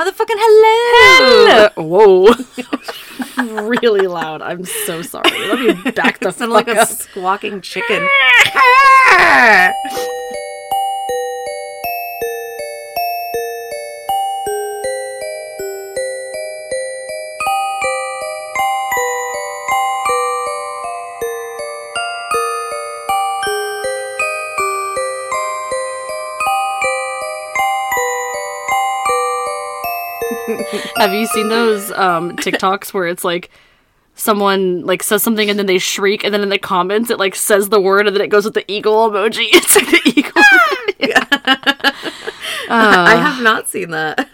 Motherfucking hello. Whoa. really loud. I'm so sorry. Let me back the Sound fuck like a squawking chicken. Have you seen those um, TikToks where it's like someone like says something and then they shriek and then in the comments it like says the word and then it goes with the eagle emoji. It's like the eagle. I have not seen that.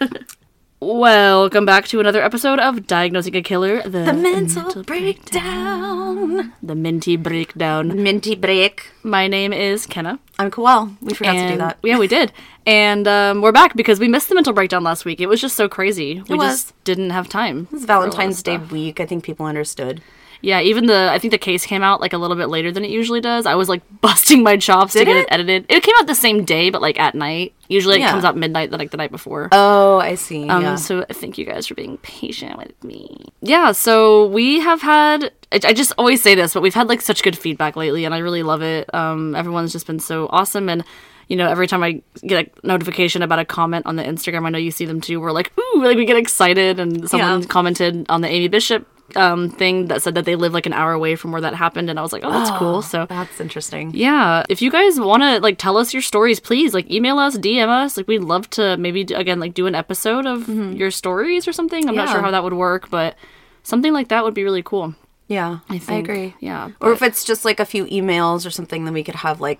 Welcome back to another episode of Diagnosing a Killer, the, The mental breakdown. the minty breakdown. Minty break. My name is Kenna. I'm Koal. We forgot to do that. Yeah, we did. And um, we're back because we missed the mental breakdown last week. It was just so crazy. We was. just didn't have time. It's for a lot of Valentine's Day week. I think people understood. Yeah, even the I think the case came out like a little bit later than it usually does. I was like busting my chops to get it? it? edited. It came out the same day, but like at night. Usually Yeah. it comes out midnight, like the night before. Oh, I see. Um, yeah. So thank you guys for being patient with me. Yeah, so we have had. I I just always say this, but we've had like such good feedback lately, and I really love it. Um, everyone's just been so awesome, and you know, every time I get a notification about a comment on the Instagram, I know you see them too. We're like, ooh, like we get excited, and someone Yeah. commented on the Amy Bishop um thing that said that they live like an hour away from where that happened, and I was like, oh, that's cool. So That's interesting. yeah, if you guys want to like tell us your stories, please like email us, DM us. Like we'd love to maybe again like do an episode of your stories or something. I'm not Mm-hmm. Sure how that would work, but something like that would be really cool. Yeah, I, think. agree. Yeah, Or if it's just like a few emails or something, then we could have like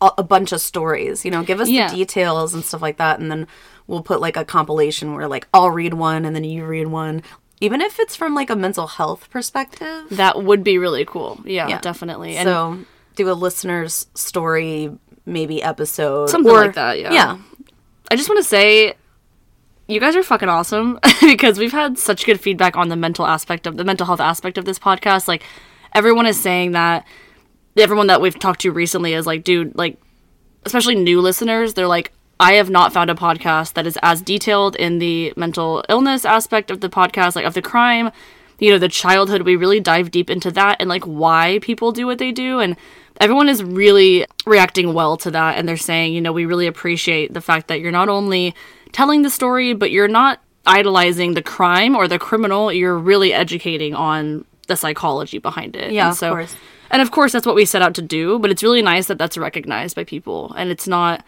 a, a bunch of stories. You know, give us Yeah. the details and stuff like that, and then we'll put like a compilation where like I'll read one and then you read one, even if it's from like a mental health perspective. that would be really cool. Yeah, Yeah. definitely. And so do a listener's story maybe episode, Something or- like that, yeah. yeah. I just want to say you guys are fucking awesome because we've had such good feedback on the mental aspect of the mental health aspect of this podcast. Like everyone is saying that everyone that we've talked to recently is like, dude, like especially new listeners, they're like, I have not found a podcast that is as detailed in the mental illness aspect of the podcast, like of the crime, you know, the childhood. We really dive deep into that and like why people do what they do. And everyone is really reacting well to that. And they're saying, you know, we really appreciate the fact that you're not only telling the story, but you're not idolizing the crime or the criminal. You're really educating on the psychology behind it. Yeah, And of course. and of course, that's what we set out to do, but it's really nice that that's recognized by people. And it's not,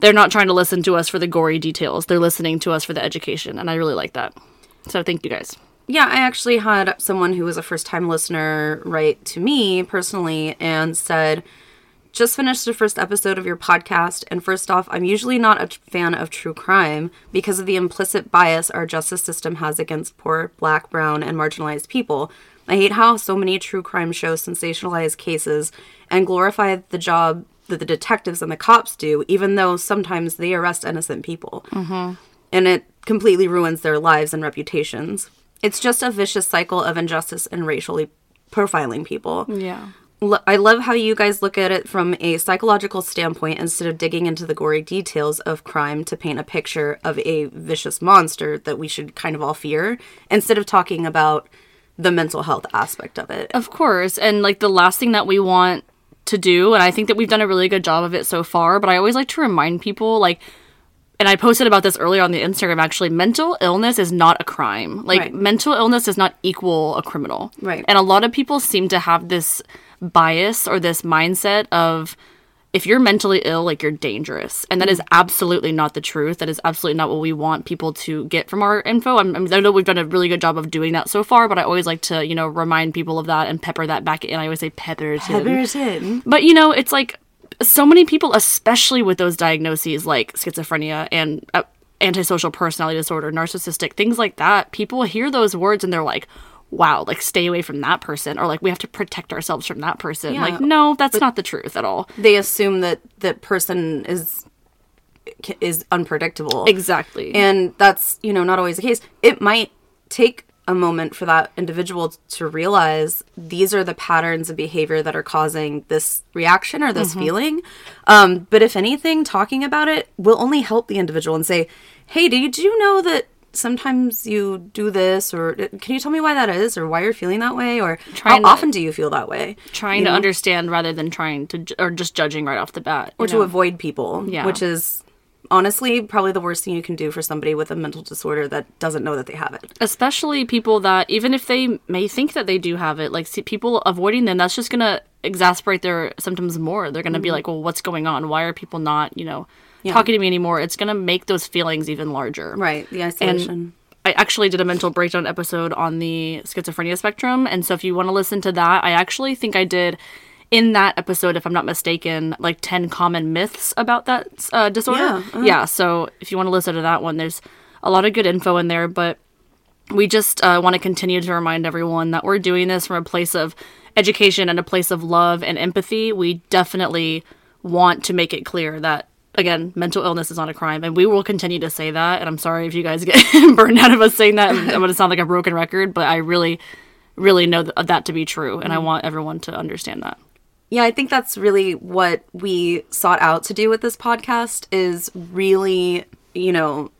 they're not trying to listen to us for the gory details. They're listening to us for the education. And I really like that. So thank you guys. Yeah, I actually had someone who was a first time listener write to me personally and said, just finished the first episode of your podcast, and first off, I'm usually not a fan of true crime because of the implicit bias our justice system has against poor black, brown, and marginalized people. I hate how so many true crime shows sensationalize cases and glorify the job that the detectives and the cops do, even though sometimes they arrest innocent people mm-hmm. and it completely ruins their lives and reputations. It's just a vicious cycle of injustice and racially profiling people. Yeah. L- I love how you guys look at it from a psychological standpoint instead of digging into the gory details of crime to paint a picture of a vicious monster that we should kind of all fear instead of talking about the mental health aspect of it. Of course. And like the last thing that we want to do, and I think that we've done a really good job of it so far, but I always like to remind people like and I posted about this earlier on the Instagram actually, mental illness is not a crime. Like Right. mental illness does not equal a criminal. Right. And a lot of people seem to have this bias or this mindset of if you're mentally ill, like you're dangerous. And that is absolutely not the truth. That is absolutely not what we want people to get from our info. I'm, I'm- I know we've done a really good job of doing that so far, but I always like to, you know, remind people of that and pepper that back in. I always say pepper it in. But you know, it's like so many people, especially with those diagnoses like schizophrenia and uh, antisocial personality disorder, narcissistic, things like that, people hear those words and they're like, wow, like stay away from that person, or like we have to protect ourselves from that person. Yeah, like, no, that's not the truth at all. They assume that that person is is unpredictable. Exactly. and that's you know not always the case it might take a moment for that individual to realize these are the patterns of behavior that are causing this reaction or this feeling. Um, but if anything, talking about it will only help the individual and say, hey, did you know that sometimes you do this? Or uh, can you tell me why that is? Or why you're feeling that way? Or Trying how to- often do you feel that way? trying You to know? understand rather than trying to or just judging right off the bat. or you to avoid people, Yeah. which is honestly probably the worst thing you can do for somebody with a mental disorder that doesn't know that they have it. especially people that even if they may think that they do have it like see, people avoiding them that's just gonna exasperate their symptoms more they're gonna be like well what's going on why are people not you know talking to me anymore it's gonna make those feelings even larger Right, the isolation. I actually did a mental breakdown episode on the schizophrenia spectrum. And so if you want to listen to that, I actually think I did in that episode, if I'm not mistaken, like 10 common myths about that uh, disorder. Yeah, uh. Yeah. So if you want to listen to that one, there's a lot of good info in there. But we just uh, want to continue to remind everyone that we're doing this from a place of education and a place of love and empathy. We definitely want to make it clear that again mental illness is not a crime and we will continue to say that and i'm sorry if you guys get burned out of us saying that i'm going to sound like a broken record but i really really know th- that to be true and i mm-hmm. want everyone to understand that. Yeah, I think that's really what we sought out to do with this podcast is really, you know,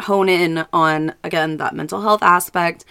hone in on again that mental health aspect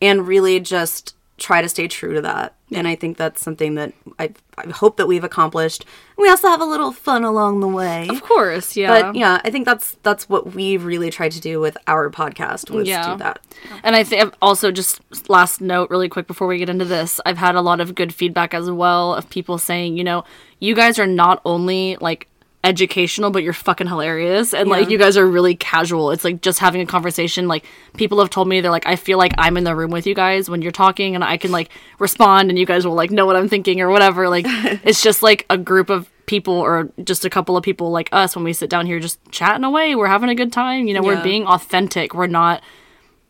and really just try to stay true to that. And I think that's something that I, I hope that we've accomplished. We also have a little fun along the way. of course yeah But yeah, I think that's that's what we really tried to do with our podcast was Yeah. do that. And I think also just last note really quick before we get into this, I've had a lot of good feedback as well of people saying, you know, you guys are not only like educational but you're fucking hilarious and like you guys are really casual. It's like just having a conversation like people have told me they're like I feel like I'm in the room with you guys when you're talking and I can like respond and you guys will like know what I'm thinking or whatever. Like it's just like a group of people or just a couple of people like us when we sit down here just chatting away. We're having a good time. You know, we're being authentic. We're not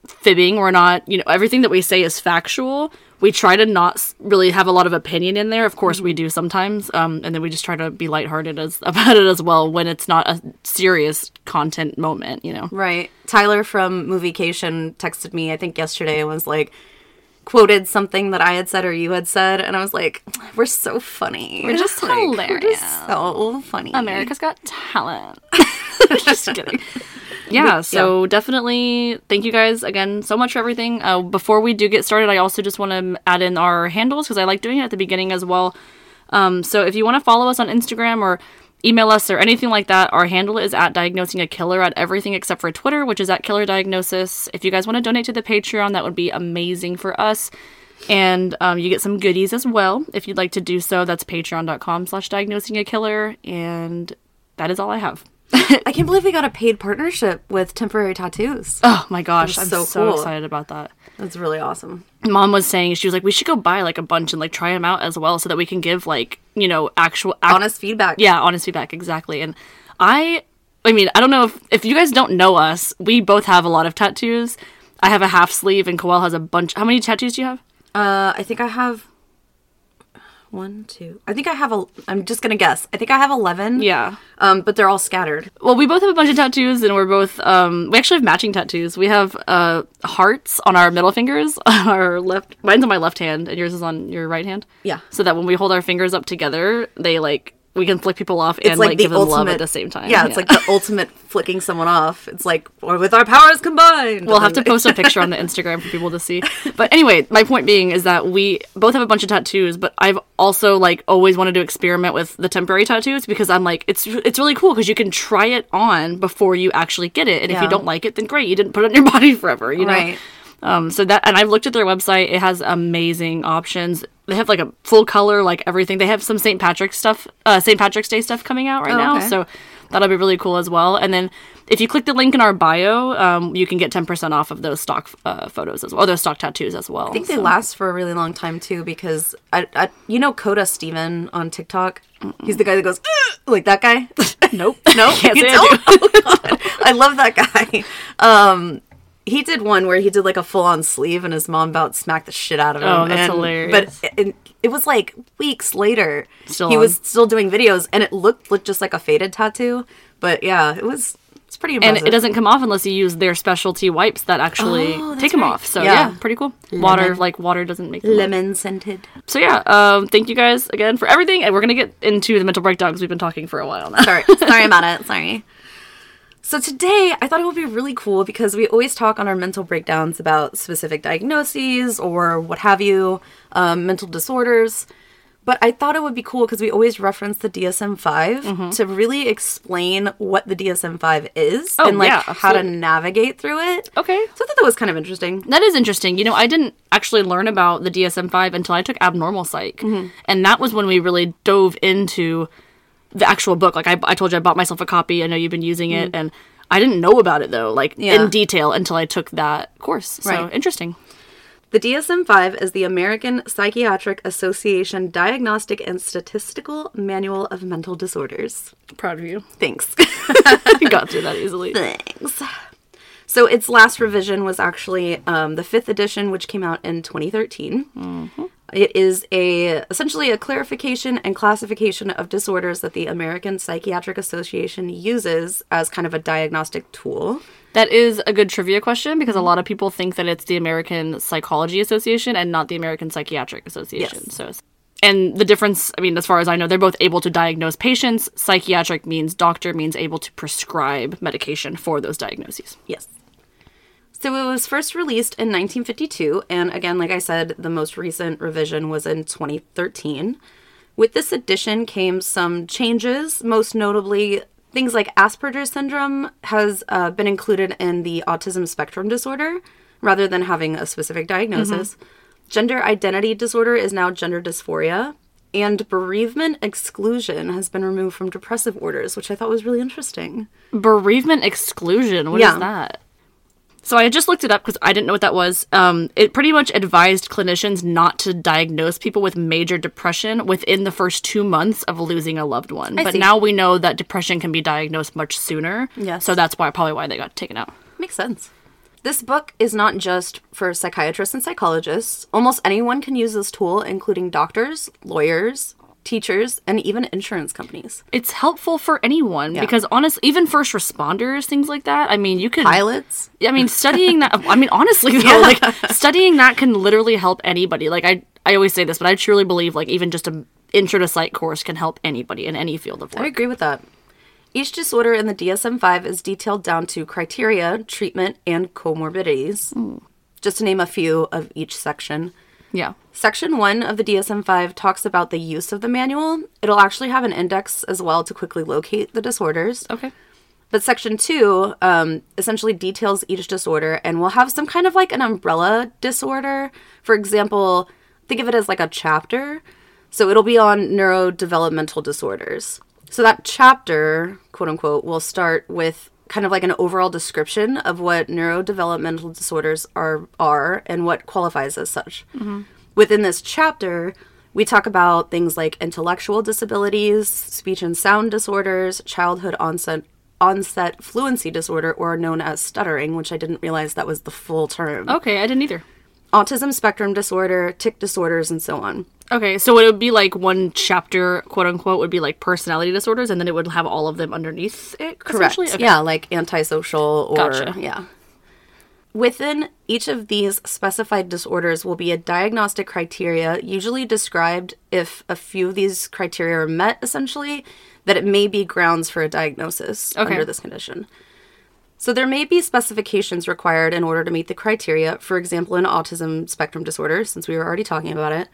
fibbing. We're not, you know, everything that we say is factual. We try to not really have a lot of opinion in there. Of course, we do sometimes, um, and then we just try to be lighthearted as about it as well when it's not a serious content moment. You know, Right. Tyler from Moviecation texted me, I think yesterday, and was like, quoted something that I had said or you had said, and I was like, we're so funny. We're just Like, We're hilarious. just so funny. America's Got Talent. just kidding. Yeah, so definitely thank you guys again so much for everything. Uh, before we do get started, I also just want to add in our handles because I like doing it at the beginning as well. Um, so if you want to follow us on Instagram or email us or anything like that, our handle is at diagnosing a killer at everything except for Twitter, which is at killer diagnosis. If you guys want to donate to the Patreon, that would be amazing for us. And um, you get some goodies as well if you'd like to do so. That's patreon.com slash diagnosing a killer. And that is all I have. I can't believe we got a paid partnership with Temporary Tattoos. Oh my gosh, I'm so so, cool. excited about that. That's really awesome. Mom was saying she was like, we should go buy like a bunch and like try them out as well, so that we can give like you know actual ac- Honest feedback. yeah honest feedback exactly. And I, I mean, I don't know if if you guys don't know us, we both have a lot of tattoos. I have a half sleeve, and Coel has a bunch. How many tattoos do you have? Uh, I think I have one, two. I think I have a. I'm just gonna guess. I think I have eleven. Yeah. Um, but they're all scattered. Well, we both have a bunch of tattoos, and we're both um, we actually have matching tattoos. We have uh hearts on our middle fingers, on our left. Mine's on my left hand, and yours is on your right hand. Yeah. So that when we hold our fingers up together, they like we can flick people off and like, give them love at the same time. Yeah, it's like the ultimate flicking someone off. It's like or with our powers combined. We'll have to post a picture on the Instagram for people to see. But anyway, my point being is that we both have a bunch of tattoos, but I've also like always wanted to experiment with the temporary tattoos because I'm like it's it's really cool because you can try it on before you actually get it, and if you don't like it, then great, you didn't put it on your body forever, you know. Right. Um, so that, and I've looked at their website. It has amazing options. They have like a full color, like everything. They have some St. Patrick's stuff, uh, St. Patrick's Day stuff coming out right Oh, now. okay. So that'll be really cool as well. And then if you click the link in our bio, um, you can get 10% off of those stock uh, photos as well, or those stock tattoos as well. I think they last for a really long time too because I, I you know Coda Steven on TikTok. He's the guy that goes "Ugh," like that guy. nope. nope. Can't say I. Oh. I love that guy. Um, he did one where he did like a full on sleeve, and his mom about smacked the shit out of him. Oh, that's and- hilarious. But it, it was like weeks later. Still he on. was still doing videos, and it looked, looked just like a faded tattoo. But yeah, it was It's pretty and it doesn't come off unless you use their specialty wipes that actually Oh, take them right. off. So Yeah. yeah, pretty cool. Water, like water, doesn't make off. lemon scented. So yeah, um, thank you guys again for everything, and we're gonna get into the mental breakdown because we've been talking for a while now. Sorry, sorry about it. Sorry. So today, I thought it would be really cool because we always talk on our mental breakdowns about specific diagnoses or what have you, um, mental disorders. But I thought it would be cool because we always reference the DSM 5 to really explain what the DSM 5 is Oh, and like yeah, how to navigate through it. Okay. So I thought that was kind of interesting. That is interesting. You know, I didn't actually learn about the DSM 5 until I took abnormal psych. Mm-hmm. And that was when we really dove into the actual book. Like, I, I told you, I bought myself a copy. I know you've been using it. And I didn't know about it, though, like Mm. Yeah. in detail until I took that course. So, Right. interesting. The DSM 5 is the American Psychiatric Association Diagnostic and Statistical Manual of Mental Disorders. Proud of you. Thanks. you got through that easily. Thanks. So its last revision was actually um, the fifth edition, which came out in 2013. It is a essentially a clarification and classification of disorders that the American Psychiatric Association uses as kind of a diagnostic tool. That is a good trivia question because a lot of people think that it's the American Psychology Association and not the American Psychiatric Association. Yes. So, and the difference, I mean, as far as I know, they're both able to diagnose patients. Psychiatric means doctor means able to prescribe medication for those diagnoses. Yes. So it was first released in 1952, and again, like I said, the most recent revision was in 2013. With this edition came some changes, most notably things like Asperger's syndrome has uh, been included in the autism spectrum disorder rather than having a specific diagnosis. Gender identity disorder is now gender dysphoria. And bereavement exclusion has been removed from depressive orders, which I thought was really interesting. Bereavement exclusion. What is Yeah. that? So I just looked it up because I didn't know what that was. Um, it pretty much advised clinicians not to diagnose people with major depression within the first two months of losing a loved one. but see. now we know that depression can be diagnosed much sooner. Yes. So that's why probably why they got taken out. Makes sense. This book is not just for psychiatrists and psychologists. Almost anyone can use this tool, including doctors, lawyers, teachers, and even insurance companies. It's helpful for anyone because honestly, even first responders, things like that. I mean, you could. Pilots? I mean, studying that. I mean, honestly, though, like studying that can literally help anybody. Like I, I always say this, but I truly believe like even just a intro to psych course can help anybody in any field of life. I agree with that. Each disorder in the DSM 5 is detailed down to criteria, treatment, and comorbidities. Hmm. Just to name a few of each section. Yeah. Section 1 of the DSM 5 talks about the use of the manual. It'll actually have an index as well to quickly locate the disorders. Okay. But section two um, essentially details each disorder and will have some kind of like an umbrella disorder. For example, think of it as like a chapter. So it'll be on neurodevelopmental disorders. So that chapter, quote unquote, will start with kind of like an overall description of what neurodevelopmental disorders are are and what qualifies as such. Within this chapter, we talk about things like intellectual disabilities, speech and sound disorders, childhood onset onset fluency disorder or known as stuttering, which I didn't realize that was the full term. Okay, I didn't either. Autism spectrum disorder, tic disorders and so on. Okay, so it would be like one chapter, quote unquote, would be like personality disorders, and then it would have all of them underneath it. Correct. Okay. Yeah, like antisocial or Gotcha. yeah. Within each of these specified disorders will be a diagnostic criteria, usually described if a few of these criteria are met, essentially, that it may be grounds for a diagnosis Okay. under this condition. So there may be specifications required in order to meet the criteria. For example, in autism spectrum disorder, since we were already talking about it,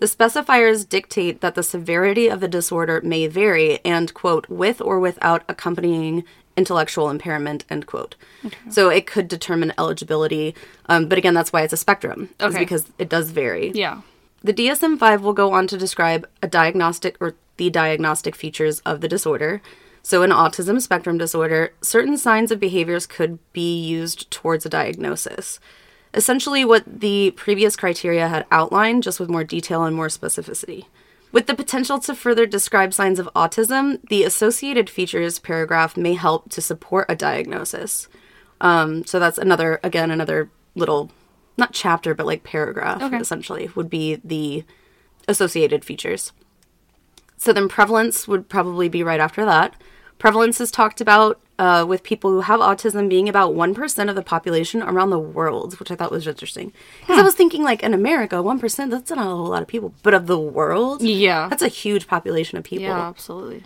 the specifiers dictate that the severity of the disorder may vary and quote with or without accompanying intellectual impairment end quote. So it could determine eligibility, um, but again, that's why it's a spectrum, is Okay. because it does vary. Yeah. The DSM 5 will go on to describe a diagnostic or the diagnostic features of the disorder. So, in autism spectrum disorder, certain signs of behaviors could be used towards a diagnosis. Essentially, what the previous criteria had outlined, just with more detail and more specificity. With the potential to further describe signs of autism, the associated features paragraph may help to support a diagnosis. Um, so, that's another, again, another little, not chapter, but like paragraph, Okay. essentially, would be the associated features. So then prevalence would probably be right after that. Prevalence is talked about uh, with people who have autism being about 1% of the population around the world, which I thought was interesting. Because I was thinking, like, in America, 1%, that's not a whole lot of people. But of the world, Yeah. that's a huge population of people. Yeah, absolutely.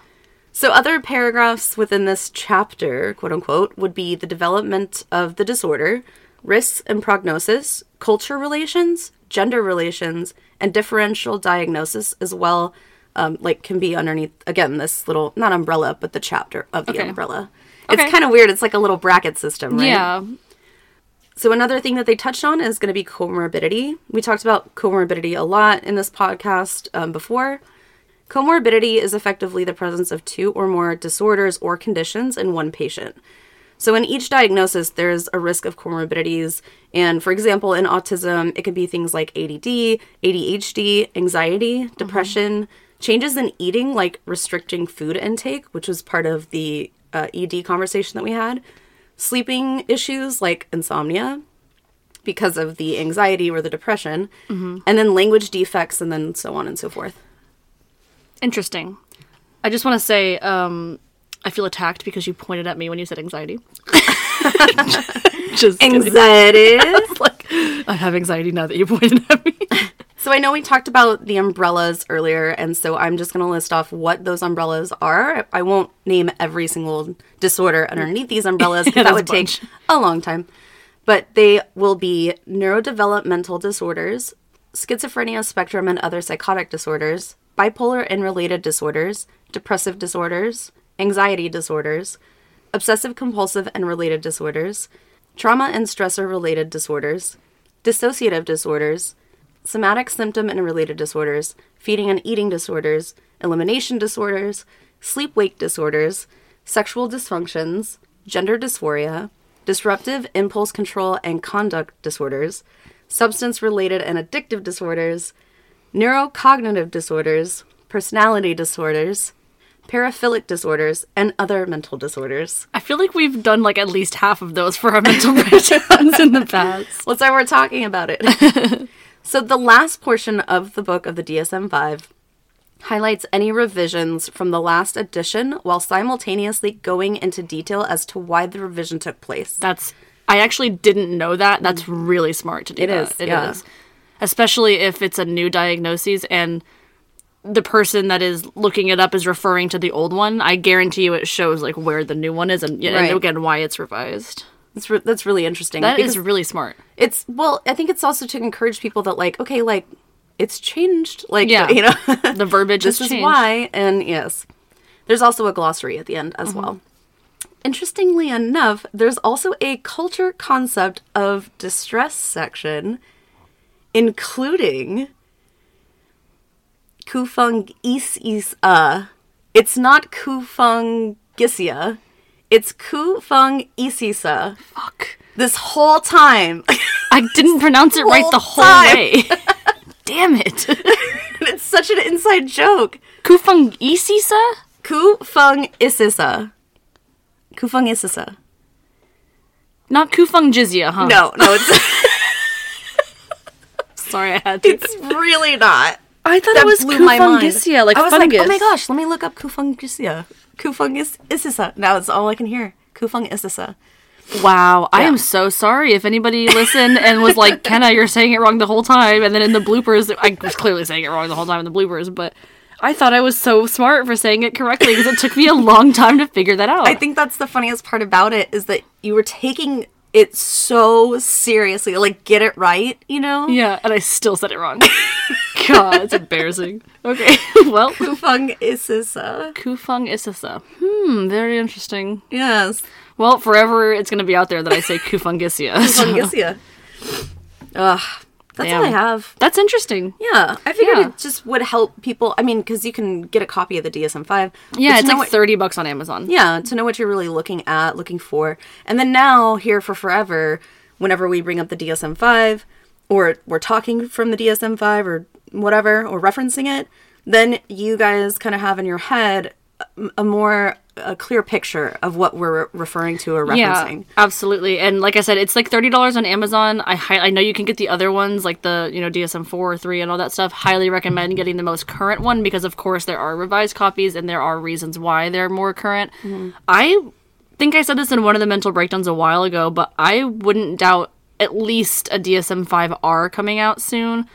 So, other paragraphs within this chapter, quote unquote, would be the development of the disorder, risks and prognosis, culture relations, gender relations, and differential diagnosis as well. Um, like can be underneath again this little not umbrella but the chapter of the Okay. umbrella. It's Okay. kind of weird. It's like a little bracket system, right? Yeah. So another thing that they touched on is going to be comorbidity. We talked about comorbidity a lot in this podcast um, before. Comorbidity is effectively the presence of two or more disorders or conditions in one patient. So in each diagnosis, there's a risk of comorbidities. And for example, in autism, it could be things like ADD, ADHD, anxiety, depression, changes in eating, like restricting food intake, which was part of the uh, ED conversation that we had, sleeping issues like insomnia because of the anxiety or the depression, and then language defects, and then so on and so forth. Interesting. I just want to say, um, I feel attacked because you pointed at me when you said anxiety. just. Anxiety. like I have anxiety now that you pointed at me. So I know we talked about the umbrellas earlier, and so I'm just going to list off what those umbrellas are. I won't name every single disorder underneath these umbrellas because that would a take a long time. But they will be neurodevelopmental disorders, schizophrenia spectrum and other psychotic disorders, bipolar and related disorders, depressive disorders, anxiety disorders, obsessive compulsive and related disorders, trauma and stressor related disorders, dissociative disorders, somatic symptom and related disorders, feeding and eating disorders, elimination disorders, sleep wake disorders, sexual dysfunctions, gender dysphoria, disruptive impulse control and conduct disorders, substance related and addictive disorders, neurocognitive disorders, personality disorders, paraphilic disorders, and other mental disorders. I feel like we've done like at least half of those for our mental breakdowns in the past. That's why we're talking about it. so the last portion of the book of the DSM-5 highlights any revisions from the last edition while simultaneously going into detail as to why the revision took place. That's I actually didn't know that. That's mm. really smart to do It that. is, It yeah. is. Especially if it's a new diagnosis and the person that is looking it up is referring to the old one. I guarantee you it shows like where the new one is and, and Right. again why it's revised. That's, re- that's really interesting. That is really smart. it's well, I think it's also to encourage people that like, okay, like it's changed, like Yeah. you know, The verbiage this is changed. why, and yes, there's also a glossary at the end as well. Interestingly enough, there's also a culture concept of distress section, including kufung is is uh. It's not kufungisia, it's kufungisisa. Fuck. This whole time. I didn't pronounce it right the whole time. way. Damn it. it's such an inside joke. Kufungisisa? Kufung isisa. Kufungisisa. Not Kufung Jizya, huh? No, no, it's Sorry, I had to. it's really not. I thought That it was blew my mind. Kufungisia, like I was fungus. like, oh my gosh, let me look up kufungisia. Kufung is isisa. Now it's all I can hear. Kufungisisa. Wow, I am so sorry if anybody listened and was like, Kenna, you're saying it wrong the whole time. And then in the bloopers, I was clearly saying it wrong the whole time in the bloopers, but I thought I was so smart for saying it correctly because it took me a long time to figure that out. I think that's the funniest part about it is that you were taking it so seriously. Like, get it right, you know? yeah, and I still said it wrong. God, it's embarrassing. Okay, well, Kufungisisa. Kufung Isisa. Hmm, very interesting. Yes. Well, forever it's going to be out there that I say Kufungisia. so- Ugh. That's all I have. That's interesting. Yeah, I figured Yeah. it just would help people. I mean, because you can get a copy of the DSM five. Yeah, it's like what, 30 bucks on Amazon. yeah to know what you're really looking at, looking for, and then now here for forever, whenever we bring up the DSM five, or we're talking from the DSM five or whatever, or referencing it, then you guys kind of have in your head a, more a clear picture of what we're referring to or referencing. Yeah, absolutely. And like I said, it's like thirty dollars on Amazon. I hi- I know you can get the other ones like the you know DSM four or three and all that stuff. Highly recommend getting the most current one because of course there are revised copies and there are reasons why they're more current. Mm-hmm. I think I said this in one of the mental breakdowns a while ago, but I wouldn't doubt at least a DSM 5R coming out soon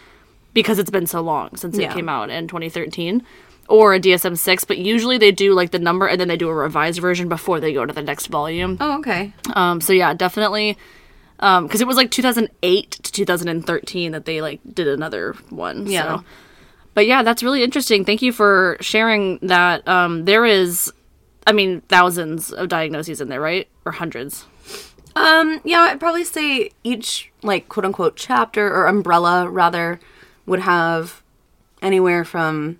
because it's been so long since Yeah. it came out in 2013 or a DSM 6, but usually they do like the number and then they do a revised version before they go to the next volume. Oh, okay. Um, so yeah, definitely. Because it was like 2008 to 2013 that they like did another one. Yeah. So. But yeah, that's really interesting. Thank you for sharing that. Um, there is, I mean, thousands of diagnoses in there, right? Or hundreds. Um, yeah, I'd probably say each like quote unquote chapter or umbrella rather would have anywhere from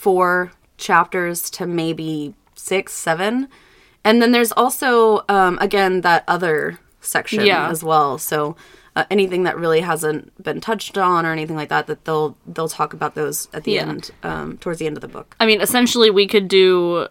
four chapters to maybe six, seven. And then there's also um again that other section Yeah. as well. So uh, anything that really hasn't been touched on or anything like that that they'll they'll talk about those at the Yeah. end um towards the end of the book. I mean, essentially, we could do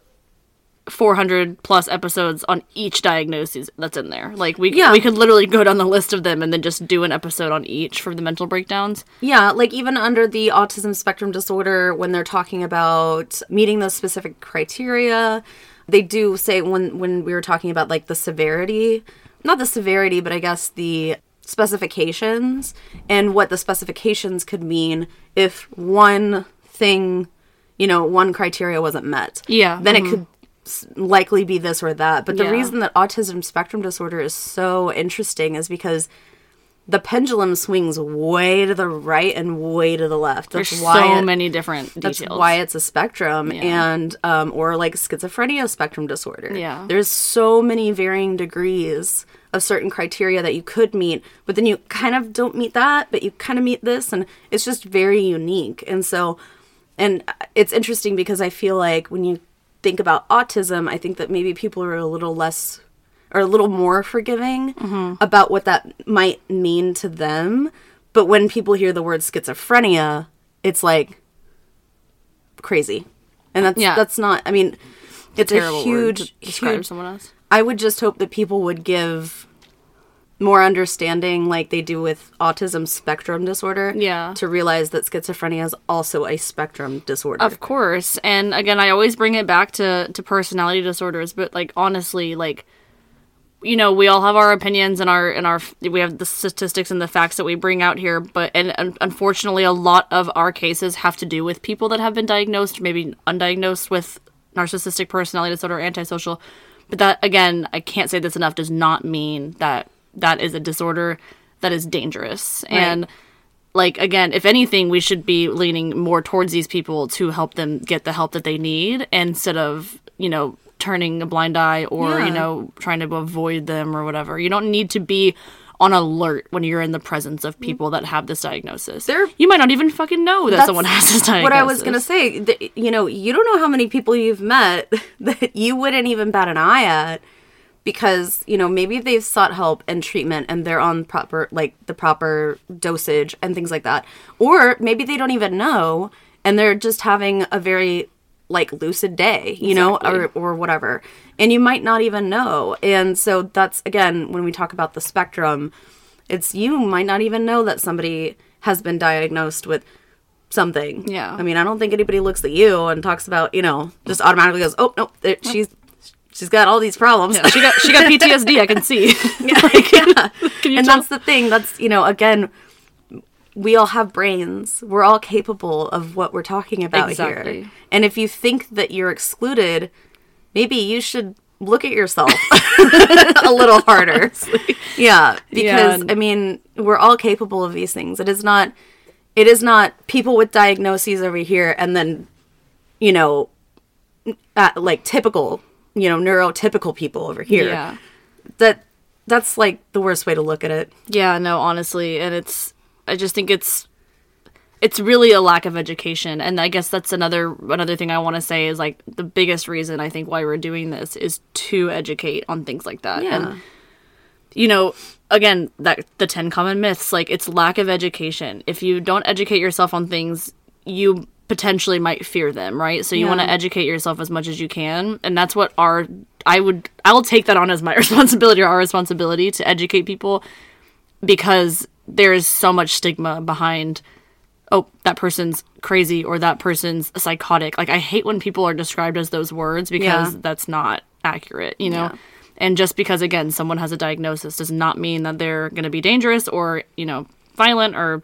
400 plus episodes on each diagnosis that's in there. Like, we, Yeah. we could literally go down the list of them and then just do an episode on each for the mental breakdowns. Yeah, like even under the autism spectrum disorder, when they're talking about meeting those specific criteria, they do say when when we were talking about like the severity, not the severity, but I guess the specifications and what the specifications could mean if one thing, you know, one criteria wasn't met. Yeah, Then it mm-hmm. could likely be this or that. But the Yeah. reason that autism spectrum disorder is so interesting is because the pendulum swings way to the right and way to the left. That's There's why so it- many different that's why it's a spectrum and um or like schizophrenia spectrum disorder. Yeah. There's so many varying degrees of certain criteria that you could meet, but then you kind of don't meet that, but you kind of meet this and it's just very unique. And so and it's interesting because I feel like when you think about autism, I think that maybe people are a little less or a little more forgiving mm-hmm. about what that might mean to them. But when people hear the word schizophrenia, it's like crazy. And that's Yeah. that's not I mean it's a word huge huge someone else. I would just hope that people would give more understanding like they do with autism spectrum disorder. Yeah. To realize that schizophrenia is also a spectrum disorder. Of course. And again, I always bring it back to to personality disorders, but like honestly, like you know, we all have our opinions and our and our we have the statistics and the facts that we bring out here, but and, and unfortunately a lot of our cases have to do with people that have been diagnosed, maybe undiagnosed with narcissistic personality disorder antisocial. But that again, I can't say this enough does not mean that that is a disorder that is dangerous. And like again if anything we should be leaning more towards these people to help them get the help that they need instead of you know turning a blind eye or Yeah. you know trying to avoid them or whatever. You don't need to be on alert when you're in the presence of people that have this diagnosis. There- you might not even fucking know that someone has this diagnosis What I was gonna say, you know, you don't know how many people you've met that you wouldn't even bat an eye at because you know maybe they've sought help and treatment and they're on proper like the proper dosage and things like that, or maybe they don't even know and they're just having a very like lucid day, you know, or or whatever, and you might not even know. And so that's again when we talk about the spectrum, it's you might not even know that somebody has been diagnosed with something. Yeah. I mean, I don't think anybody looks at you and talks about, you know, just automatically goes, "Oh, no, there, she's she's got all these problems." she got she got PTSD I can see yeah. Can you and tell? that's the thing. That's, you know, again, we all have brains. We're all capable of what we're talking about Exactly. here. And if you think that you're excluded, maybe you should look at yourself a little harder. Yeah, because and- I mean, we're all capable of these things. It is not it is not people with diagnoses over here and then you know uh, like typical, you know, neurotypical people over here. yeah That that's like the worst way to look at it. Yeah, no, honestly, and it's I just think it's it's really a lack of education and I guess that's another another thing I want to say is like the biggest reason I think why we're doing this is to educate on things like that. And you know, again, that the 10 common myths, like it's lack of education. If you don't educate yourself on things, you potentially might fear them, right? So you Yeah. want to educate yourself as much as you can, and that's what our I would I will take that on as my responsibility or our responsibility to educate people because there is so much stigma behind oh that person's crazy or that person's psychotic like i hate when people are described as those words because Yeah. that's not accurate, you know? Yeah. And just because, again, someone has a diagnosis does not mean that they're going to be dangerous or, you know, violent or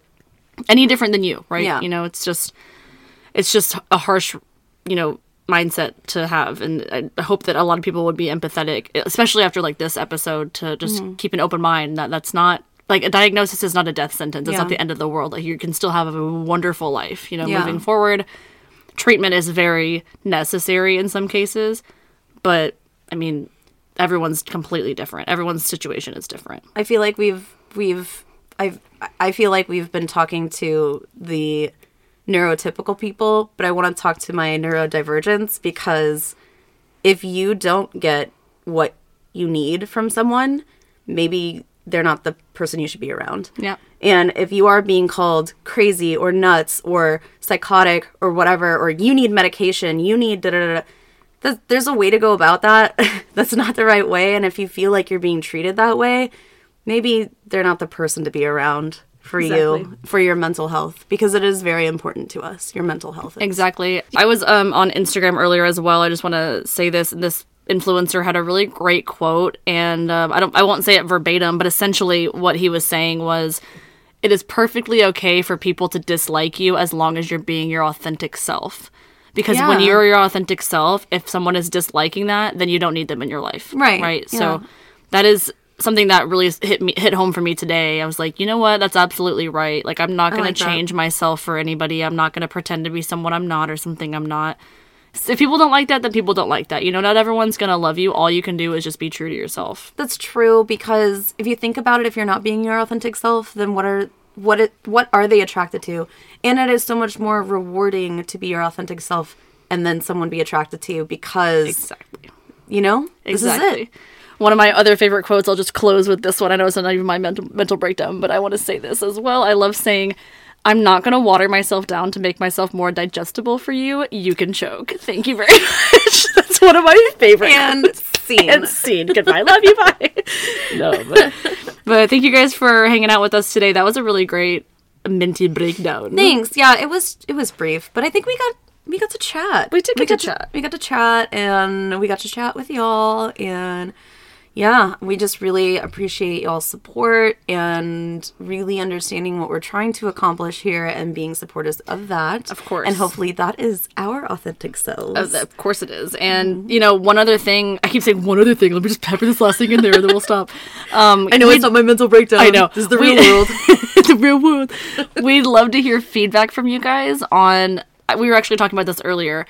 any different than you, right? Yeah. You know, it's just, it's just a harsh, you know, mindset to have. And I- hope that a lot of people would be empathetic, especially after like this episode, to just Mm-hmm. keep an open mind that that's not like a diagnosis is not a death sentence. It's Yeah. not the end of the world. Like you can still have a wonderful life, you know, Yeah. moving forward. Treatment is very necessary in some cases, but I mean, everyone's completely different. Everyone's situation is different. I feel like we've we've I've I feel like we've been talking to the neurotypical people, but I want to talk to my neurodivergence because if you don't get what you need from someone, maybe they're not the person you should be around. Yeah. And if you are being called crazy or nuts or psychotic or whatever, or you need medication, you need da da da, da, th- there's a way to go about that. That's not the right way. And if you feel like you're being treated that way, maybe they're not the person to be around for you for your mental health because it is very important to us. Your mental health. is. Exactly. I was um, on Instagram earlier as well. I just want to say this. This influencer had a really great quote, and um, I don't. I won't say it verbatim, but essentially what he was saying was, "It is perfectly okay for people to dislike you as long as you're being your authentic self." Because when you're your authentic self, if someone is disliking that, then you don't need them in your life. Right. Right. Yeah. So that is something that really hit me hit home for me today. I was like, you know what? That's absolutely right. Like I'm not going like to that. change myself for anybody. I'm not going to pretend to be someone I'm not or something I'm not. If people don't like that, then people don't like that. You know, not everyone's going to love you. All you can do is just be true to yourself. That's true because if you think about it, if you're not being your authentic self, then what are what it what are they attracted to? And it is so much more rewarding to be your authentic self and then someone be attracted to you because Exactly. you know this is Exactly. One of my other favorite quotes, I'll just close with this one. I know it's not even my mental, mental breakdown, but I want to say this as well. I love saying, I'm not going to water myself down to make myself more digestible for you. You can choke. Thank you very much. That's one of my favorite And quotes. scene. and scene. Goodbye. Love you. Bye. no, but, but thank you guys for hanging out with us today. That was a really great minty breakdown. Thanks. Yeah, it was it was brief, but I think we got we got to chat. We did get to got chat. we got to chat and we got to chat with y'all and yeah, we just really appreciate y'all's support and really understanding what we're trying to accomplish here and being supporters of that. Of course. And hopefully that is our authentic selves. Of of course it is. And, you know, one other thing, I keep saying one other thing. Let me just pepper this last thing in there and then we'll stop. Um, I know it's not my mental breakdown. I know. This is the real world. the real world. We'd love to hear feedback from you guys on. We were actually talking about this earlier.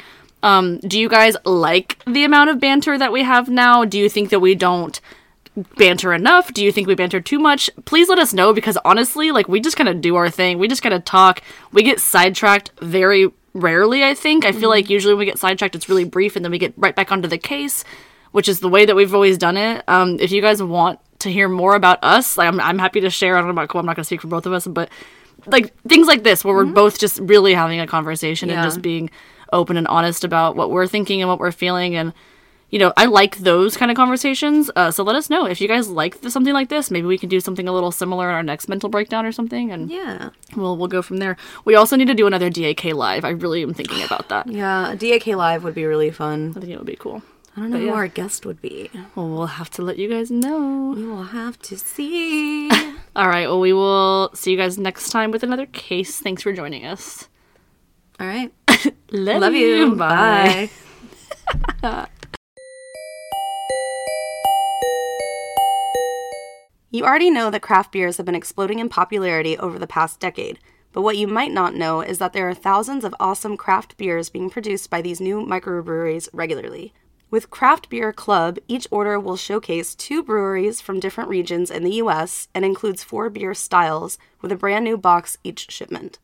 Um, do you guys like the amount of banter that we have now? Do you think that we don't banter enough? Do you think we banter too much? Please let us know because honestly, like we just kind of do our thing. We just kind of talk. We get sidetracked very rarely, I think. I feel like usually when we get sidetracked, it's really brief and then we get right back onto the case, which is the way that we've always done it. Um, if you guys want to hear more about us, like I'm, I'm happy to share. I don't know about, I'm not going to speak for both of us, but like things like this where we're both just really having a conversation and just being open and honest about what we're thinking and what we're feeling. And you know i like those kind of conversations. Uh, so let us know if you guys like th- something like this. Maybe we can do something a little similar in our next mental breakdown or something and yeah. we'll we'll go from there. We also need to do another dak live. I really am thinking about that. Yeah, a DAK live would be really fun. i think it would be cool. I don't know who our guest would be. well we'll have to let you guys know. We will have to see. all right well we will see you guys next time with another case. Thanks for joining us. All right. Love, Love you. Bye. You already know that craft beers have been exploding in popularity over the past decade, but what you might not know is that there are thousands of awesome craft beers being produced by these new microbreweries regularly. With Craft Beer Club, each order will showcase two breweries from different regions in the US and includes four beer styles with a brand new box each shipment.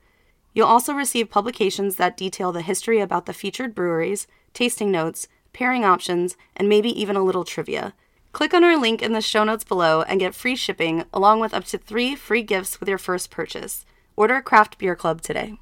You'll also receive publications that detail the history about the featured breweries, tasting notes, pairing options, and maybe even a little trivia. Click on our link in the show notes below and get free shipping along with up to three free gifts with your first purchase. Order a Craft Beer Club today.